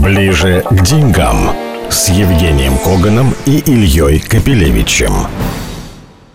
Ближе к деньгам с Евгением Коганом и Ильей Капелевичем.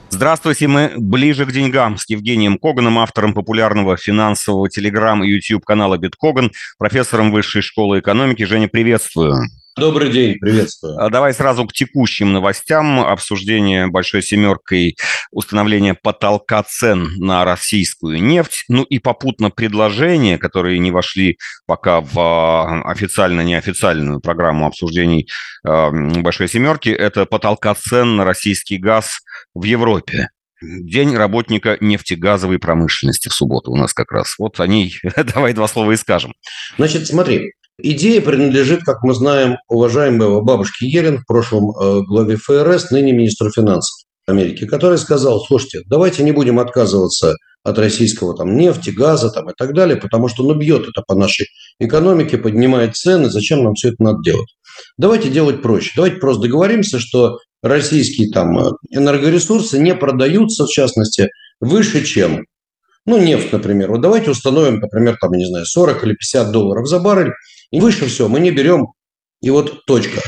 Здравствуйте, мы ближе к деньгам с Евгением Коганом, автором популярного финансового телеграм и YouTube канала Биткоган, профессором Высшей школы экономики. Женя, приветствую. Добрый день, приветствую. А давай сразу к текущим новостям. Обсуждение «Большой семеркой» установления потолка цен на российскую нефть. Ну и попутно предложения, которые не вошли пока в а, официально-неофициальную программу обсуждений а, «Большой семерки». Это потолка цен на российский газ в Европе. День работника нефтегазовой промышленности в субботу у нас как раз. Вот о ней давай два слова и скажем. Значит, смотри, Идея принадлежит, как мы знаем, уважаемого бабушки Елен, в прошлом э, главе ФРС, ныне министру финансов Америки, который сказал, слушайте, давайте не будем отказываться от российского там, нефти, газа там, и так далее, потому что ну, бьет это по нашей экономике, поднимает цены, зачем нам все это надо делать? Давайте делать проще. Давайте просто договоримся, что российские там, энергоресурсы не продаются, в частности, выше, чем ну, нефть, например. Вот давайте установим, например, там, не знаю, 40 или 50 долларов за баррель, и выше все мы не берем, и вот точка.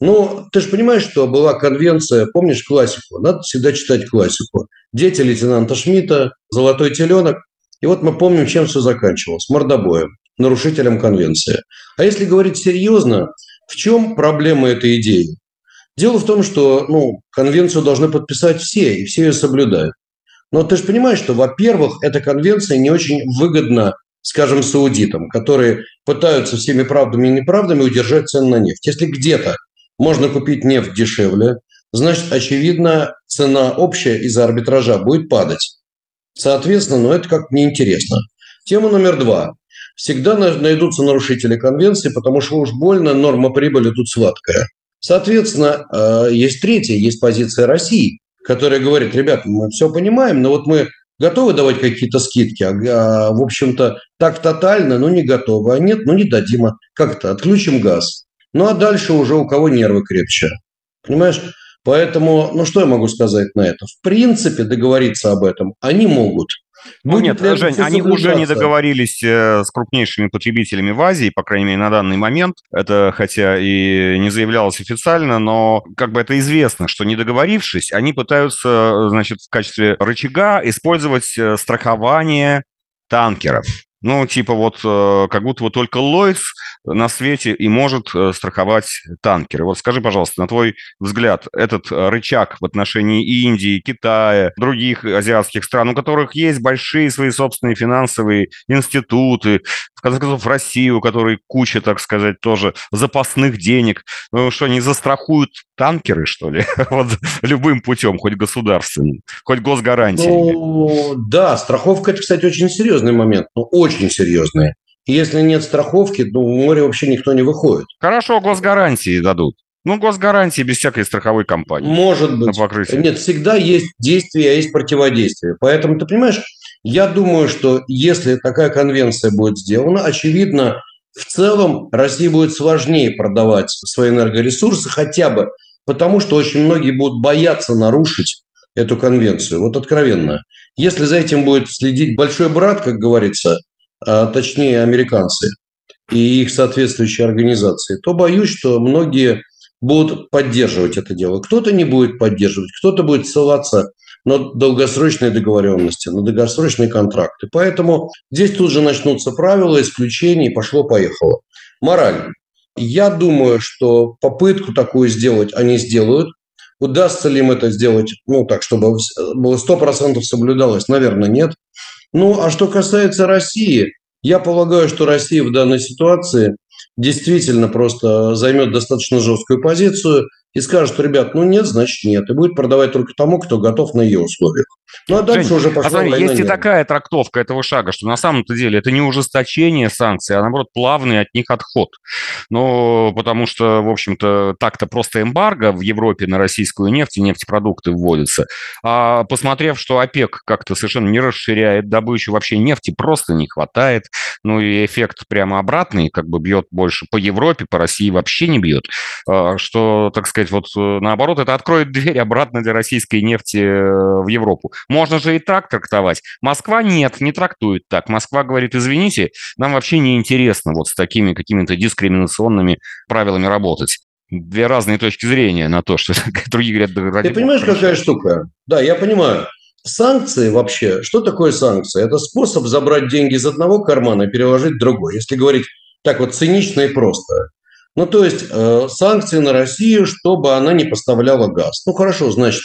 Ну, ты же понимаешь, что была конвенция, помнишь классику? Надо всегда читать классику. «Дети лейтенанта Шмидта», «Золотой теленок». И вот мы помним, чем все заканчивалось. Мордобоем, нарушителем конвенции. А если говорить серьезно, в чем проблема этой идеи? Дело в том, что ну, конвенцию должны подписать все, и все ее соблюдают. Но ты же понимаешь, что, во-первых, эта конвенция не очень выгодна скажем, саудитам, которые пытаются всеми правдами и неправдами удержать цены на нефть. Если где-то можно купить нефть дешевле, значит, очевидно, цена общая из-за арбитража будет падать. Соответственно, ну это как неинтересно. Тема номер два. Всегда найдутся нарушители конвенции, потому что уж больно норма прибыли тут сладкая. Соответственно, э, есть третья, есть позиция России, которая говорит, ребят, мы все понимаем, но вот мы готовы давать какие-то скидки, а, в общем-то так тотально, ну не готовы, а нет, ну не дадим, а как то отключим газ. Ну а дальше уже у кого нервы крепче. Понимаешь? Поэтому, ну что я могу сказать на это? В принципе, договориться об этом они могут. Ну нет, Жень, они уже не договорились э, с крупнейшими потребителями в Азии, по крайней мере, на данный момент. Это хотя и не заявлялось официально, но как бы это известно, что не договорившись, они пытаются, значит, в качестве рычага использовать э, страхование танкеров. Ну, типа вот, э, как будто вот только Лойс на свете и может э, страховать танкеры. Вот скажи, пожалуйста, на твой взгляд, этот э, рычаг в отношении Индии, Китая, других азиатских стран, у которых есть большие свои собственные финансовые институты, в конце концов, России, у которой куча, так сказать, тоже запасных денег, ну что, они застрахуют танкеры, что ли? вот любым путем, хоть государственным, хоть госгарантиями. Ну, да, страховка, это, кстати, очень серьезный момент, ну, очень серьезный. Если нет страховки, то в море вообще никто не выходит. Хорошо, госгарантии дадут. Ну, госгарантии без всякой страховой компании. Может быть. Нет, всегда есть действие, а есть противодействие. Поэтому, ты понимаешь, я думаю, что если такая конвенция будет сделана, очевидно, в целом России будет сложнее продавать свои энергоресурсы хотя бы потому, что очень многие будут бояться нарушить эту конвенцию. Вот откровенно. Если за этим будет следить большой брат, как говорится, а точнее американцы и их соответствующие организации, то боюсь, что многие будут поддерживать это дело. Кто-то не будет поддерживать, кто-то будет ссылаться на долгосрочные договоренности, на долгосрочные контракты. Поэтому здесь тут же начнутся правила, исключения, пошло-поехало. Мораль. Я думаю, что попытку такую сделать они сделают. Удастся ли им это сделать, ну, так, чтобы было 100% соблюдалось? Наверное, нет. Ну, а что касается России, я полагаю, что Россия в данной ситуации действительно просто займет достаточно жесткую позицию и скажет, что, ребят, ну нет, значит нет, и будет продавать только тому, кто готов на ее условиях. Ну а дальше Жень, уже пошла а смотри, война Есть и такая трактовка этого шага, что на самом-то деле это не ужесточение санкций, а наоборот плавный от них отход. Ну, потому что, в общем-то, так-то просто эмбарго в Европе на российскую нефть и нефтепродукты вводится. А посмотрев, что ОПЕК как-то совершенно не расширяет добычу, вообще нефти просто не хватает, ну и эффект прямо обратный, как бы бьет больше по Европе, по России вообще не бьет, а, что, так сказать, вот э, наоборот, это откроет дверь обратно для российской нефти э, в Европу. Можно же и так трактовать. Москва нет, не трактует так. Москва говорит, извините, нам вообще не интересно вот с такими какими-то дискриминационными правилами работать две разные точки зрения на то, что другие говорят... Ты понимаешь, хорошо. какая штука? Да, я понимаю. Санкции вообще, что такое санкции? Это способ забрать деньги из одного кармана и переложить в другой. Если говорить так вот цинично и просто. Ну, то есть э, санкции на Россию, чтобы она не поставляла газ. Ну, хорошо, значит,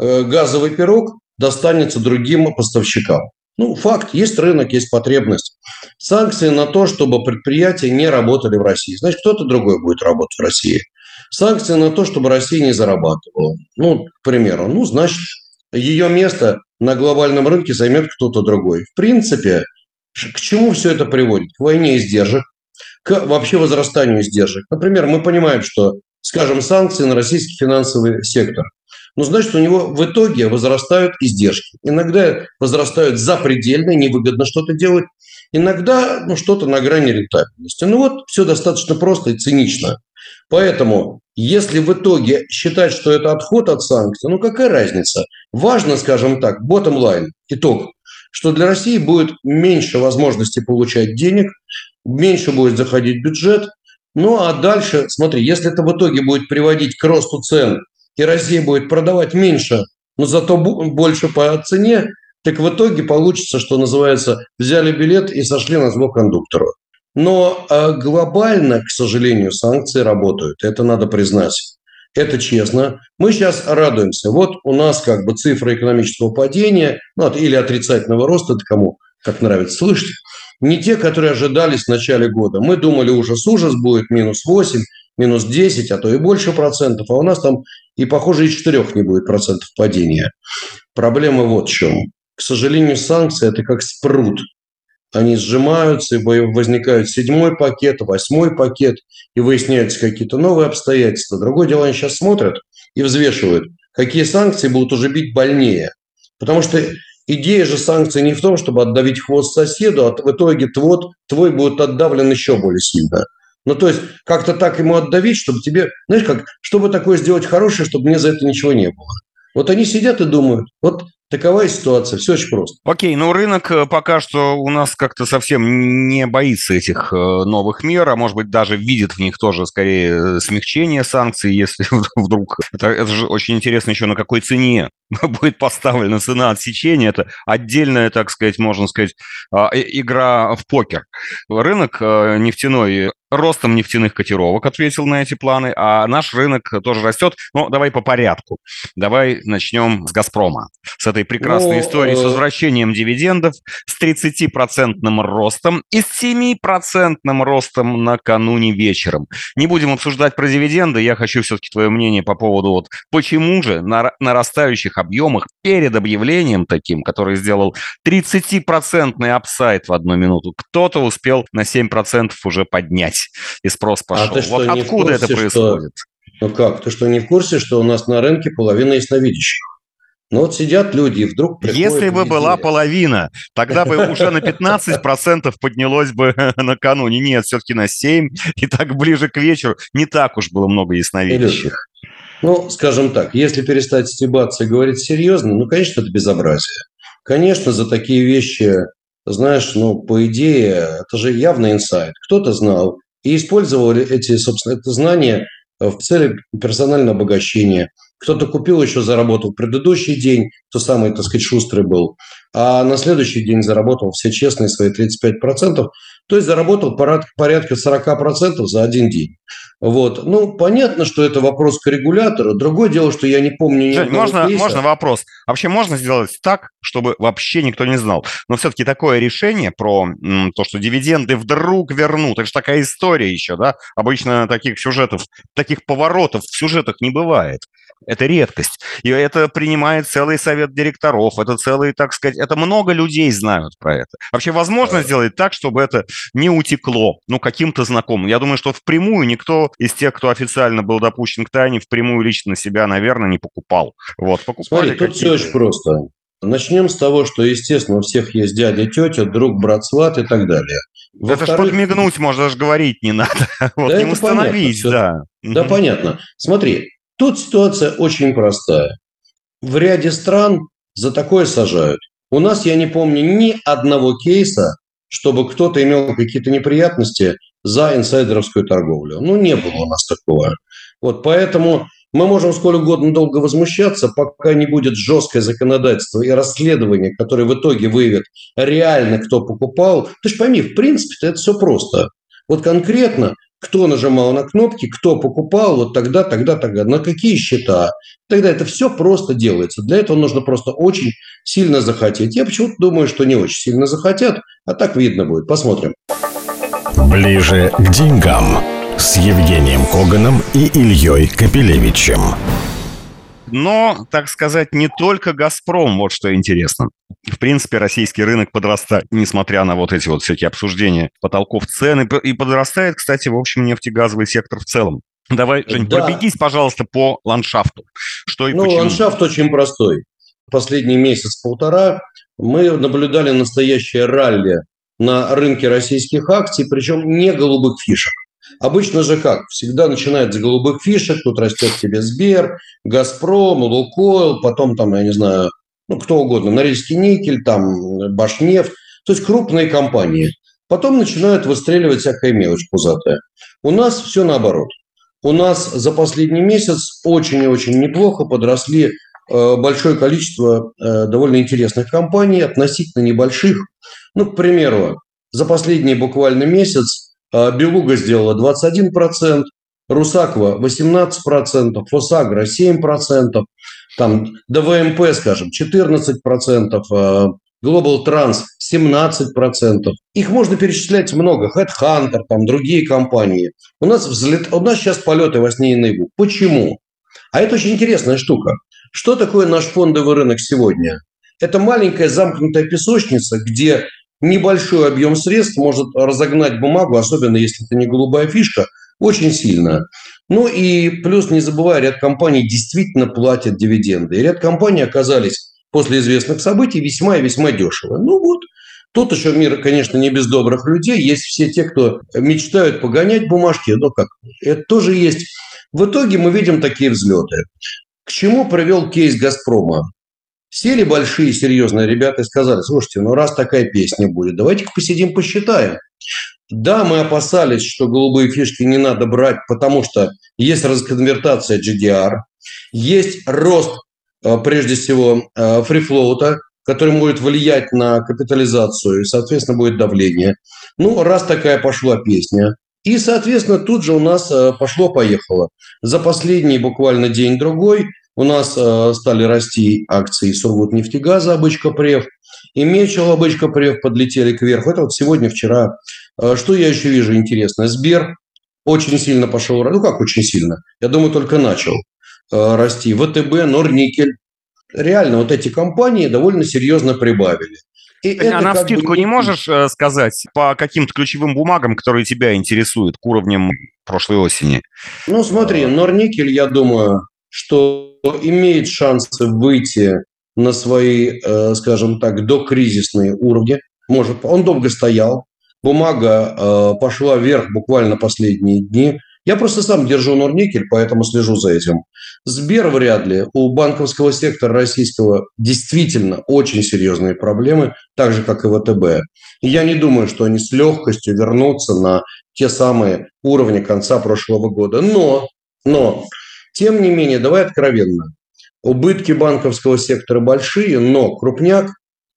э, газовый пирог достанется другим поставщикам. Ну, факт, есть рынок, есть потребность. Санкции на то, чтобы предприятия не работали в России. Значит, кто-то другой будет работать в России. Санкции на то, чтобы Россия не зарабатывала. Ну, к примеру, ну, значит, ее место на глобальном рынке займет кто-то другой. В принципе, к чему все это приводит? К войне издержек, к вообще возрастанию издержек. Например, мы понимаем, что, скажем, санкции на российский финансовый сектор. Ну, значит, у него в итоге возрастают издержки. Иногда возрастают запредельно, невыгодно что-то делать. Иногда ну, что-то на грани рентабельности. Ну вот, все достаточно просто и цинично. Поэтому, если в итоге считать, что это отход от санкций, ну какая разница? Важно, скажем так, bottom line, итог, что для России будет меньше возможности получать денег, меньше будет заходить бюджет. Ну а дальше, смотри, если это в итоге будет приводить к росту цен, и Россия будет продавать меньше, но зато больше по цене, так в итоге получится, что называется, взяли билет и сошли на зло кондуктору. Но а, глобально, к сожалению, санкции работают. Это надо признать. Это честно. Мы сейчас радуемся. Вот у нас как бы цифра экономического падения, ну, или отрицательного роста, это кому как нравится слышать, не те, которые ожидались в начале года. Мы думали, ужас-ужас будет минус 8, минус 10, а то и больше процентов, а у нас там и, похоже, и 4 не будет процентов падения. Проблема вот в чем. К сожалению, санкции – это как спрут они сжимаются, и возникает седьмой пакет, восьмой пакет, и выясняются какие-то новые обстоятельства. Другое дело, они сейчас смотрят и взвешивают, какие санкции будут уже бить больнее. Потому что идея же санкций не в том, чтобы отдавить хвост соседу, а в итоге твой, твой будет отдавлен еще более сильно. Ну, то есть, как-то так ему отдавить, чтобы тебе, знаешь, как, чтобы такое сделать хорошее, чтобы мне за это ничего не было. Вот они сидят и думают, вот Такова ситуация, все очень просто. Окей, ну рынок э, пока что у нас как-то совсем не боится этих э, новых мер, а может быть даже видит в них тоже скорее э, смягчение санкций, если вдруг... Это, это же очень интересно еще на какой цене будет поставлена цена отсечения. Это отдельная, так сказать, можно сказать, а, игра в покер. Рынок нефтяной ростом нефтяных котировок ответил на эти планы, а наш рынок тоже растет. Ну, давай по порядку. Давай начнем с «Газпрома», с этой прекрасной ну, истории с возвращением дивидендов, с 30-процентным ростом и с 7-процентным ростом накануне вечером. Не будем обсуждать про дивиденды, я хочу все-таки твое мнение по поводу вот почему же на нарастающих объемах перед объявлением таким, который сделал 30-процентный апсайт в одну минуту, кто-то успел на 7% уже поднять есть, и спрос а пошел. А вот откуда курсе, это происходит? Что... Ну как? Ты что, не в курсе, что у нас на рынке половина ясновидящих? Ну вот сидят люди, и вдруг Если бы была половина, тогда бы уже на 15% поднялось бы накануне. Нет, все-таки на 7%, и так ближе к вечеру не так уж было много ясновидящих. Ну, скажем так, если перестать стебаться и говорить серьезно, ну, конечно, это безобразие. Конечно, за такие вещи, знаешь, ну, по идее, это же явный инсайт. Кто-то знал, и использовали эти, собственно, это знания в цели персонального обогащения. Кто-то купил еще, заработал предыдущий день, кто самый, так сказать, шустрый был, а на следующий день заработал все честные свои 35%, то есть заработал порядка 40% за один день. Вот. Ну, понятно, что это вопрос к регулятору. Другое дело, что я не помню... Жень, можно, можно вопрос? Вообще можно сделать так, чтобы вообще никто не знал? Но все-таки такое решение про м, то, что дивиденды вдруг вернут, это же такая история еще, да? Обычно таких сюжетов, таких поворотов в сюжетах не бывает. Это редкость. И это принимает целый совет директоров. Это целый, так сказать, это много людей знают про это. Вообще возможно сделать так, чтобы это не утекло, ну, каким-то знакомым. Я думаю, что впрямую никто из тех, кто официально был допущен к тайне, впрямую лично себя, наверное, не покупал. Вот, покупали Смотри, тут все очень просто. Начнем с того, что, естественно, у всех есть дядя, тетя, друг, брат, сват и так далее. Это ж подмигнуть можно даже говорить не надо. Вот, да не установить, да. Да, понятно. Смотри, Тут ситуация очень простая. В ряде стран за такое сажают. У нас, я не помню ни одного кейса, чтобы кто-то имел какие-то неприятности за инсайдеровскую торговлю. Ну, не было у нас такого. Вот поэтому мы можем сколь угодно долго возмущаться, пока не будет жесткое законодательство и расследование, которое в итоге выявит реально, кто покупал. Ты же пойми, в принципе, это все просто. Вот конкретно, кто нажимал на кнопки, кто покупал, вот тогда, тогда, тогда, на какие счета. Тогда это все просто делается. Для этого нужно просто очень сильно захотеть. Я почему-то думаю, что не очень сильно захотят, а так видно будет. Посмотрим. Ближе к деньгам с Евгением Коганом и Ильей Капелевичем. Но, так сказать, не только «Газпром», вот что интересно. В принципе, российский рынок подрастает, несмотря на вот эти вот всякие обсуждения потолков цен. И подрастает, кстати, в общем, нефтегазовый сектор в целом. Давай, Жень, да. пробегись, пожалуйста, по ландшафту. Что и ну, почему? ландшафт очень простой. Последний месяц-полтора мы наблюдали настоящее ралли на рынке российских акций, причем не голубых фишек. Обычно же как? Всегда начинает с голубых фишек, тут растет тебе Сбер, Газпром, Лукойл, потом там, я не знаю, ну, кто угодно, Норильский никель, там, Башнефть, то есть крупные компании. Потом начинают выстреливать всякая мелочь пузатая. У нас все наоборот. У нас за последний месяц очень и очень неплохо подросли э, большое количество э, довольно интересных компаний, относительно небольших. Ну, к примеру, за последний буквально месяц Белуга сделала 21%, Русакова 18%, Фосагра 7%, там ДВМП, скажем, 14%, а, Global Trans 17%. Их можно перечислять много. Headhunter, там другие компании. У нас, взлет... У нас сейчас полеты во сне и наяву. Почему? А это очень интересная штука. Что такое наш фондовый рынок сегодня? Это маленькая замкнутая песочница, где небольшой объем средств может разогнать бумагу, особенно если это не голубая фишка, очень сильно. Ну и плюс, не забывая, ряд компаний действительно платят дивиденды. И ряд компаний оказались после известных событий весьма и весьма дешево. Ну вот, Тут еще мир, конечно, не без добрых людей. Есть все те, кто мечтают погонять бумажки. Ну как, это тоже есть. В итоге мы видим такие взлеты. К чему привел кейс «Газпрома»? Сели большие серьезные ребята и сказали, слушайте, ну раз такая песня будет, давайте-ка посидим, посчитаем. Да, мы опасались, что голубые фишки не надо брать, потому что есть расконвертация GDR, есть рост, э, прежде всего, э, фрифлоута, который будет влиять на капитализацию, и, соответственно, будет давление. Ну, раз такая пошла песня, и, соответственно, тут же у нас э, пошло-поехало. За последний буквально день-другой у нас э, стали расти акции Сургутнефтегаза, Обычка Прев, и Мечел, Обычка Прев подлетели кверху. Это вот сегодня, вчера. Э, что я еще вижу интересно? Сбер очень сильно пошел, ну как очень сильно, я думаю, только начал э, расти. ВТБ, Норникель. Реально, вот эти компании довольно серьезно прибавили. И а это на скидку бы... не можешь сказать по каким-то ключевым бумагам, которые тебя интересуют к уровням прошлой осени? Ну, смотри, Норникель, я думаю, что имеет шансы выйти на свои, э, скажем так, докризисные уровни. Может, он долго стоял, бумага э, пошла вверх буквально последние дни. Я просто сам держу Норникель, поэтому слежу за этим. Сбер вряд ли. У банковского сектора российского действительно очень серьезные проблемы, так же, как и ВТБ. Я не думаю, что они с легкостью вернутся на те самые уровни конца прошлого года. Но, но тем не менее, давай откровенно. Убытки банковского сектора большие, но крупняк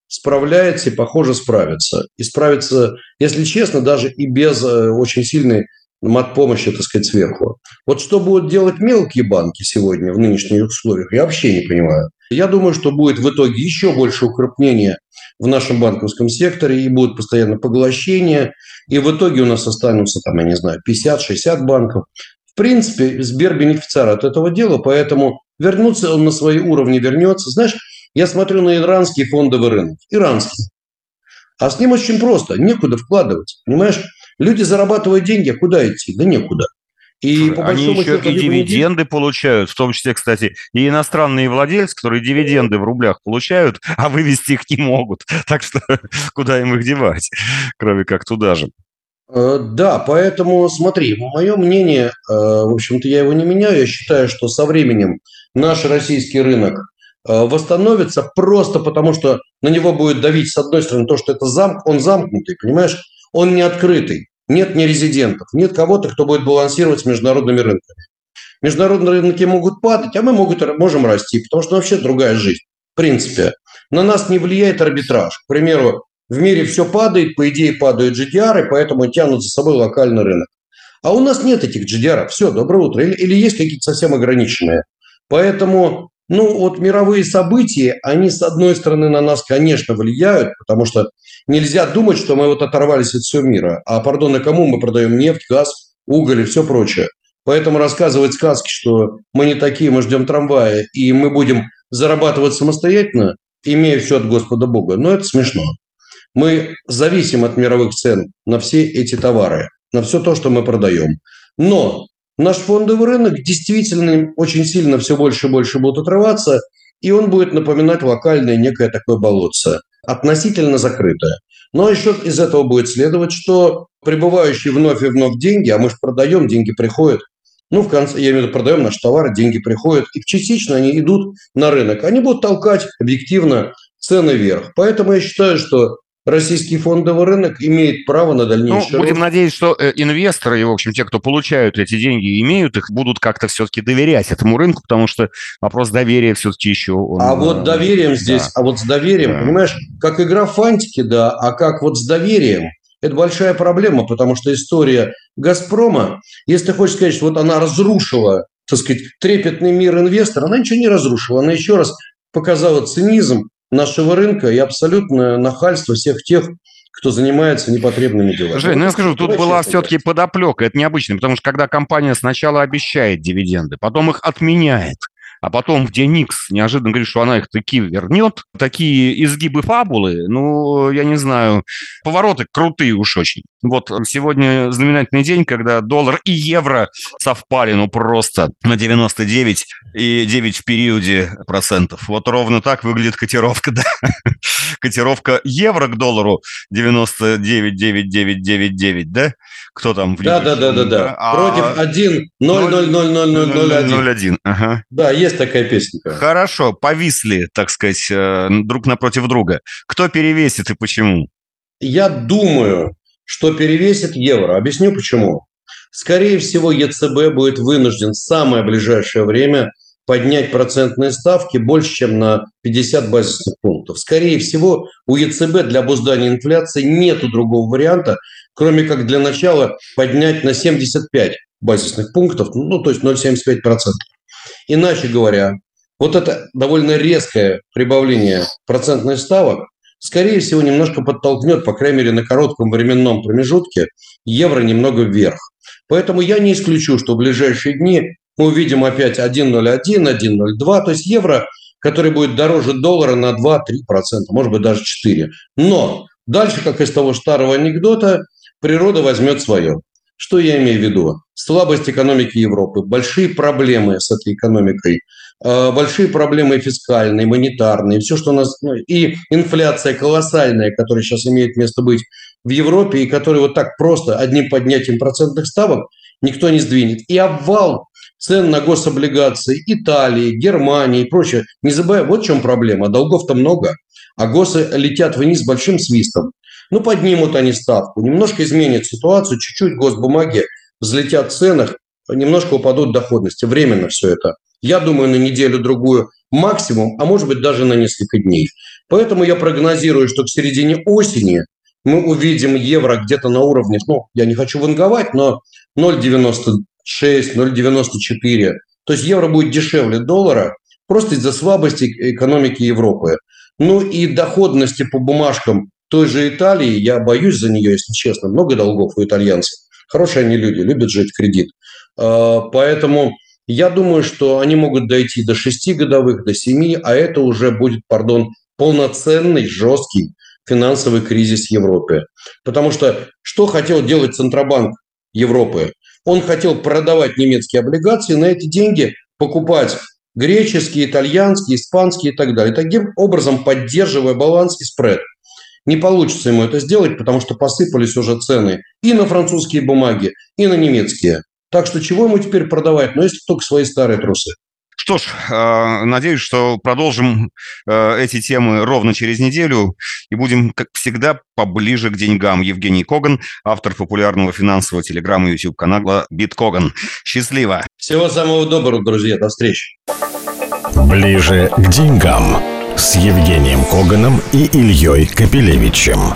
справляется и, похоже, справится. И справится, если честно, даже и без э, очень сильной мат-помощи, так сказать, сверху. Вот что будут делать мелкие банки сегодня в нынешних условиях, я вообще не понимаю. Я думаю, что будет в итоге еще больше укрепления в нашем банковском секторе, и будут постоянно поглощения, и в итоге у нас останутся, там, я не знаю, 50-60 банков, в принципе, Сбер бенефициар от этого дела, поэтому вернуться он на свои уровни вернется. Знаешь, я смотрю на иранский фондовый рынок. Иранский. А с ним очень просто. Некуда вкладывать. Понимаешь? Люди зарабатывают деньги, а куда идти? Да некуда. И по Они еще счету, и дивиденды получают, в том числе, кстати, и иностранные владельцы, которые дивиденды в рублях получают, а вывести их не могут. Так что куда им их девать, кроме как туда же. Э, да, поэтому смотри, мое мнение, э, в общем-то, я его не меняю. Я считаю, что со временем наш российский рынок восстановится просто потому, что на него будет давить, с одной стороны, то, что это замк, он замкнутый, понимаешь? Он не открытый. Нет нерезидентов, нет кого-то, кто будет балансировать с международными рынками. Международные рынки могут падать, а мы могут, можем расти, потому что вообще другая жизнь. В принципе, на нас не влияет арбитраж. К примеру, в мире все падает, по идее падают GDR, и поэтому тянут за собой локальный рынок. А у нас нет этих GDR. Все, доброе утро. Или, или есть какие-то совсем ограниченные. Поэтому, ну, вот мировые события, они, с одной стороны, на нас, конечно, влияют, потому что нельзя думать, что мы вот оторвались от всего мира. А, пардон, и кому мы продаем нефть, газ, уголь и все прочее. Поэтому рассказывать сказки, что мы не такие, мы ждем трамвая, и мы будем зарабатывать самостоятельно, имея все от Господа Бога, ну, это смешно. Мы зависим от мировых цен на все эти товары, на все то, что мы продаем. Но наш фондовый рынок действительно очень сильно все больше и больше будет отрываться, и он будет напоминать локальное некое такое болотце, относительно закрытое. Но еще из этого будет следовать, что прибывающие вновь и вновь деньги, а мы же продаем, деньги приходят, ну, в конце, я имею в виду, продаем наш товар, деньги приходят, и частично они идут на рынок. Они будут толкать объективно цены вверх. Поэтому я считаю, что российский фондовый рынок имеет право на дальнейшее. Ну, будем надеяться, что э, инвесторы и, в общем, те, кто получают эти деньги и имеют их, будут как-то все-таки доверять этому рынку, потому что вопрос доверия все-таки еще... Он, а вот э, доверием да. здесь, а вот с доверием, да. понимаешь, как игра фантики, да, а как вот с доверием, это большая проблема, потому что история «Газпрома», если ты хочешь сказать, что вот она разрушила, так сказать, трепетный мир инвестора, она ничего не разрушила. Она еще раз показала цинизм нашего рынка и абсолютное нахальство всех тех, кто занимается непотребными делами. Жень, ну я скажу, тут была все-таки подоплека, это необычно, потому что когда компания сначала обещает дивиденды, потом их отменяет, а потом, где Никс неожиданно говорит, что она их таки вернет, такие изгибы фабулы, ну, я не знаю, повороты крутые уж очень. Вот сегодня знаменательный день, когда доллар и евро совпали, ну, просто на 99 и 9 в периоде процентов. Вот ровно так выглядит котировка, да. Котировка евро к доллару 99,9999, да? Кто там? Да, да, да, да, да. Против 1 0 0 0 0 0 0 1. Ага. Да, есть такая песенка. Хорошо, повисли, так сказать, э, друг напротив друга. Кто перевесит и почему? Я думаю, что перевесит евро. Объясню почему. Скорее всего, ЕЦБ будет вынужден в самое ближайшее время поднять процентные ставки больше, чем на 50 базисных пунктов. Скорее всего, у ЕЦБ для обуздания инфляции нет другого варианта, кроме как для начала поднять на 75 базисных пунктов, ну, то есть 0,75%. Иначе говоря, вот это довольно резкое прибавление процентных ставок, скорее всего, немножко подтолкнет, по крайней мере, на коротком временном промежутке евро немного вверх. Поэтому я не исключу, что в ближайшие дни мы увидим опять 1,01, 1,02, то есть евро, который будет дороже доллара на 2-3%, может быть даже 4%. Но дальше, как из того старого анекдота, природа возьмет свое. Что я имею в виду? Слабость экономики Европы, большие проблемы с этой экономикой, э, большие проблемы фискальные, монетарные, все, что у нас... Ну, и инфляция колоссальная, которая сейчас имеет место быть в Европе, и которая вот так просто одним поднятием процентных ставок никто не сдвинет. И обвал цен на гособлигации Италии, Германии и прочее. Не забывай, вот в чем проблема. Долгов-то много, а госы летят вниз большим свистом. Ну, поднимут они ставку, немножко изменят ситуацию, чуть-чуть госбумаги взлетят в ценах, немножко упадут доходности. Временно все это. Я думаю, на неделю-другую максимум, а может быть даже на несколько дней. Поэтому я прогнозирую, что к середине осени мы увидим евро где-то на уровне, ну, я не хочу ванговать, но 0,96, 0,94. То есть евро будет дешевле доллара просто из-за слабости экономики Европы. Ну и доходности по бумажкам той же Италии, я боюсь за нее, если честно, много долгов у итальянцев. Хорошие они люди, любят жить в кредит. А, поэтому я думаю, что они могут дойти до 6 годовых, до 7, а это уже будет, пардон, полноценный, жесткий финансовый кризис Европы. Потому что что хотел делать Центробанк Европы? Он хотел продавать немецкие облигации, на эти деньги покупать греческие, итальянские, испанские и так далее. Таким образом, поддерживая баланс и спред. Не получится ему это сделать, потому что посыпались уже цены и на французские бумаги, и на немецкие. Так что чего ему теперь продавать? Ну, если только свои старые трусы. Что ж, э, надеюсь, что продолжим э, эти темы ровно через неделю и будем, как всегда, поближе к деньгам. Евгений Коган, автор популярного финансового телеграмма YouTube канала Биткоган. Счастливо! Всего самого доброго, друзья. До встречи. Ближе к деньгам с Евгением Коганом и Ильей Капелевичем.